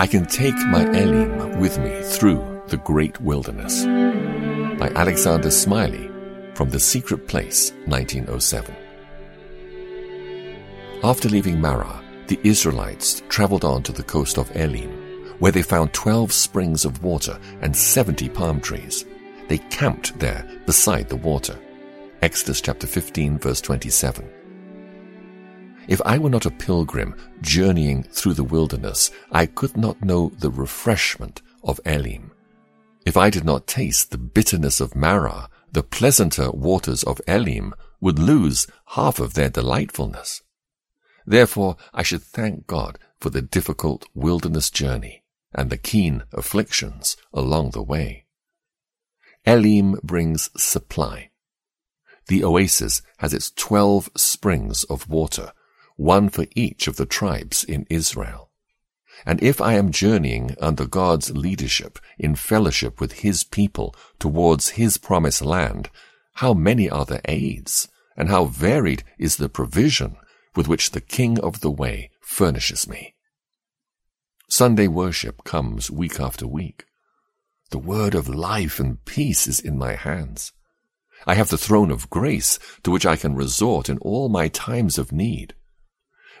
I can take my Elim with me through the great wilderness. By Alexander Smellie from The Secret Place, 1907. After leaving Marah, the Israelites traveled on to the coast of Elim, where they found 12 springs of water and 70 palm trees. They camped there beside the water. Exodus chapter 15 verse 27. If I were not a pilgrim journeying through the wilderness, I could not know the refreshment of Elim. If I did not taste the bitterness of Marah, the pleasanter waters of Elim would lose half of their delightfulness. Therefore, I should thank God for the difficult wilderness journey and the keen afflictions along the way. Elim brings supply. The oasis has its twelve springs of water, one for each of the tribes in Israel. And if I am journeying under God's leadership in fellowship with His people towards His promised land, how many are the aids, and how varied is the provision with which the King of the Way furnishes me. Sunday worship comes week after week. The word of life and peace is in my hands. I have the throne of grace to which I can resort in all my times of need.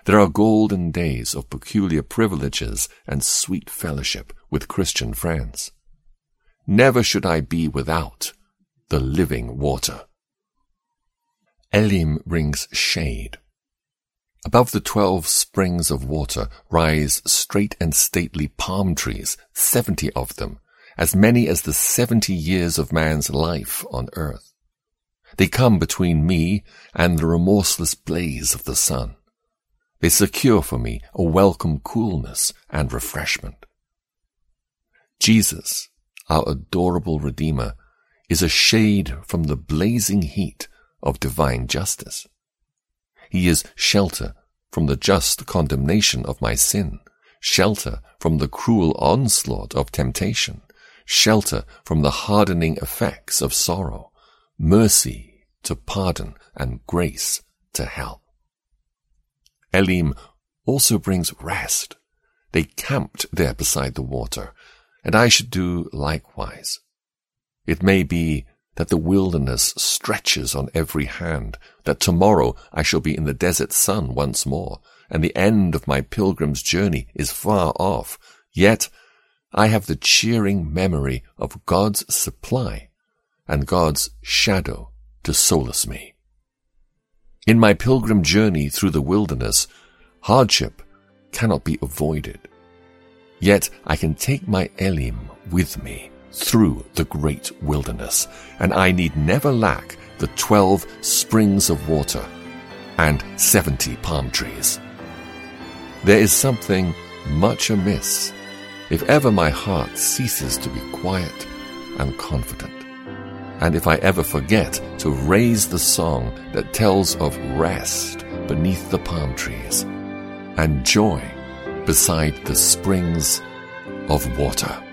There are golden days of peculiar privileges and sweet fellowship with Christian friends. Never should I be without the living water. Elim brings shade. Above the twelve springs of water rise straight and stately palm trees, seventy of them, as many as the seventy years of man's life on earth. They come between me and the remorseless blaze of the sun. They secure for me a welcome coolness and refreshment. Jesus, our adorable Redeemer, is a shade from the blazing heat of divine justice. He is shelter from the just condemnation of my sin, shelter from the cruel onslaught of temptation, shelter from the hardening effects of sorrow, mercy to pardon and grace to help. Elim also brings rest. They camped there beside the water, and I should do likewise. It may be that the wilderness stretches on every hand, that tomorrow I shall be in the desert sun once more, and the end of my pilgrim's journey is far off, yet I have the cheering memory of God's supply and God's shadow to solace me. In my pilgrim journey through the wilderness, hardship cannot be avoided. Yet I can take my Elim with me through the great wilderness, and I need never lack the twelve springs of water and seventy palm trees. There is something much amiss if ever my heart ceases to be quiet and confident, and if I ever forget to raise the song that tells of rest beneath the palm trees and joy beside the springs of water.